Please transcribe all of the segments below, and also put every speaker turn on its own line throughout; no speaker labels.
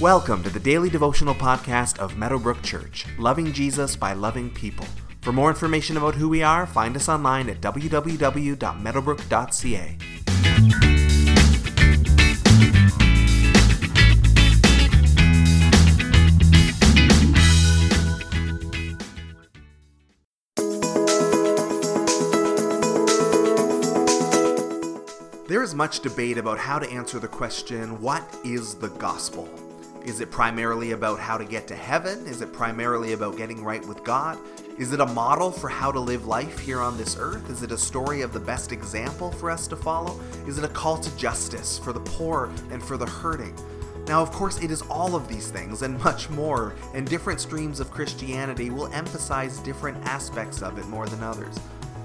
Welcome to the daily devotional podcast of Meadowbrook Church, loving Jesus by loving people. For more information about who we are, find us online at www.meadowbrook.ca. There is much debate about how to answer the question, What is the gospel? Is it primarily about how to get to heaven? Is it primarily about getting right with God? Is it a model for how to live life here on this earth? Is it a story of the best example for us to follow? Is it a call to justice for the poor and for the hurting? Now, of course, it is all of these things and much more, and different streams of Christianity will emphasize different aspects of it more than others.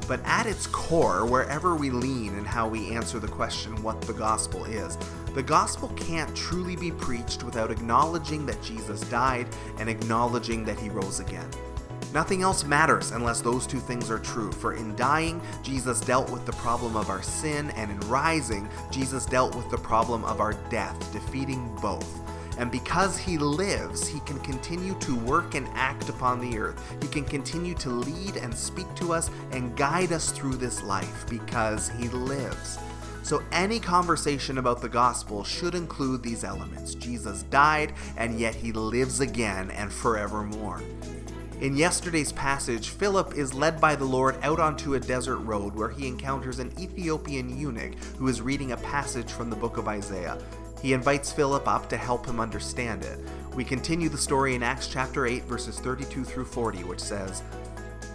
But at its core, wherever we lean in how we answer the question what the gospel is, the gospel can't truly be preached without acknowledging that Jesus died and acknowledging that he rose again. Nothing else matters unless those two things are true. For in dying, Jesus dealt with the problem of our sin, and in rising, Jesus dealt with the problem of our death, defeating both. And because he lives, he can continue to work and act upon the earth. He can continue to lead and speak to us and guide us through this life because he lives. So, any conversation about the gospel should include these elements. Jesus died, and yet he lives again and forevermore. In yesterday's passage, Philip is led by the Lord out onto a desert road where he encounters an Ethiopian eunuch who is reading a passage from the book of Isaiah. He invites Philip up to help him understand it. We continue the story in Acts chapter 8, verses 32 through 40, which says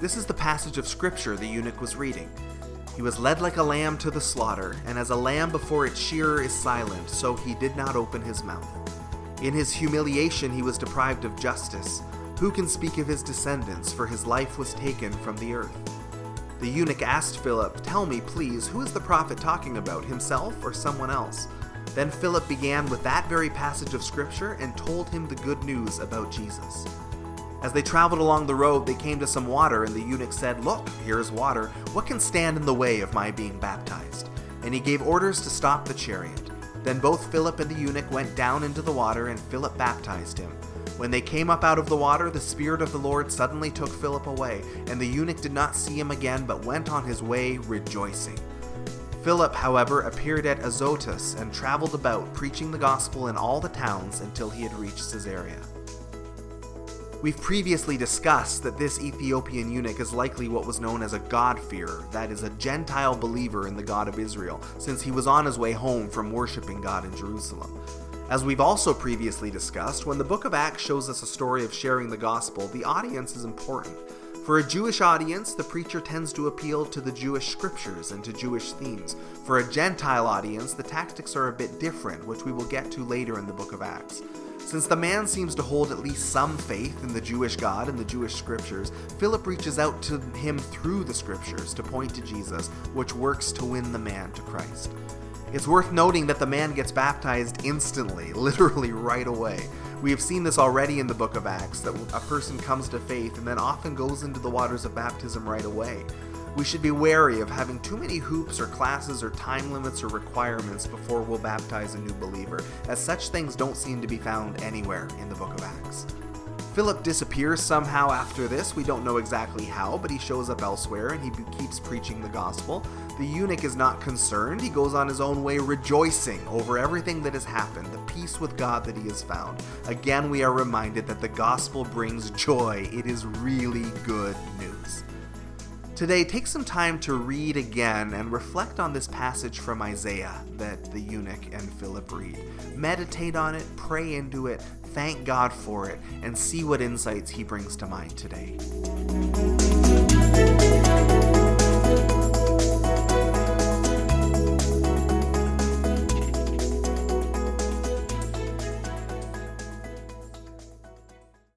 This is the passage of Scripture the eunuch was reading. He was led like a lamb to the slaughter, and as a lamb before its shearer is silent, so he did not open his mouth. In his humiliation, he was deprived of justice. Who can speak of his descendants, for his life was taken from the earth? The eunuch asked Philip, Tell me, please, who is the prophet talking about, himself or someone else? Then Philip began with that very passage of Scripture and told him the good news about Jesus. As they traveled along the road, they came to some water, and the eunuch said, Look, here is water. What can stand in the way of my being baptized? And he gave orders to stop the chariot. Then both Philip and the eunuch went down into the water, and Philip baptized him. When they came up out of the water, the Spirit of the Lord suddenly took Philip away, and the eunuch did not see him again, but went on his way rejoicing. Philip, however, appeared at Azotus and traveled about, preaching the gospel in all the towns until he had reached Caesarea. We've previously discussed that this Ethiopian eunuch is likely what was known as a God-fearer, that is, a Gentile believer in the God of Israel, since he was on his way home from worshiping God in Jerusalem. As we've also previously discussed, when the book of Acts shows us a story of sharing the gospel, the audience is important. For a Jewish audience, the preacher tends to appeal to the Jewish scriptures and to Jewish themes. For a Gentile audience, the tactics are a bit different, which we will get to later in the book of Acts. Since the man seems to hold at least some faith in the Jewish God and the Jewish scriptures, Philip reaches out to him through the scriptures to point to Jesus, which works to win the man to Christ. It's worth noting that the man gets baptized instantly, literally right away. We have seen this already in the book of Acts that a person comes to faith and then often goes into the waters of baptism right away. We should be wary of having too many hoops or classes or time limits or requirements before we'll baptize a new believer, as such things don't seem to be found anywhere in the book of Acts. Philip disappears somehow after this. We don't know exactly how, but he shows up elsewhere and he keeps preaching the gospel. The eunuch is not concerned. He goes on his own way rejoicing over everything that has happened, the peace with God that he has found. Again, we are reminded that the gospel brings joy. It is really good news. Today, take some time to read again and reflect on this passage from Isaiah that the eunuch and Philip read. Meditate on it, pray into it, thank God for it, and see what insights he brings to mind today.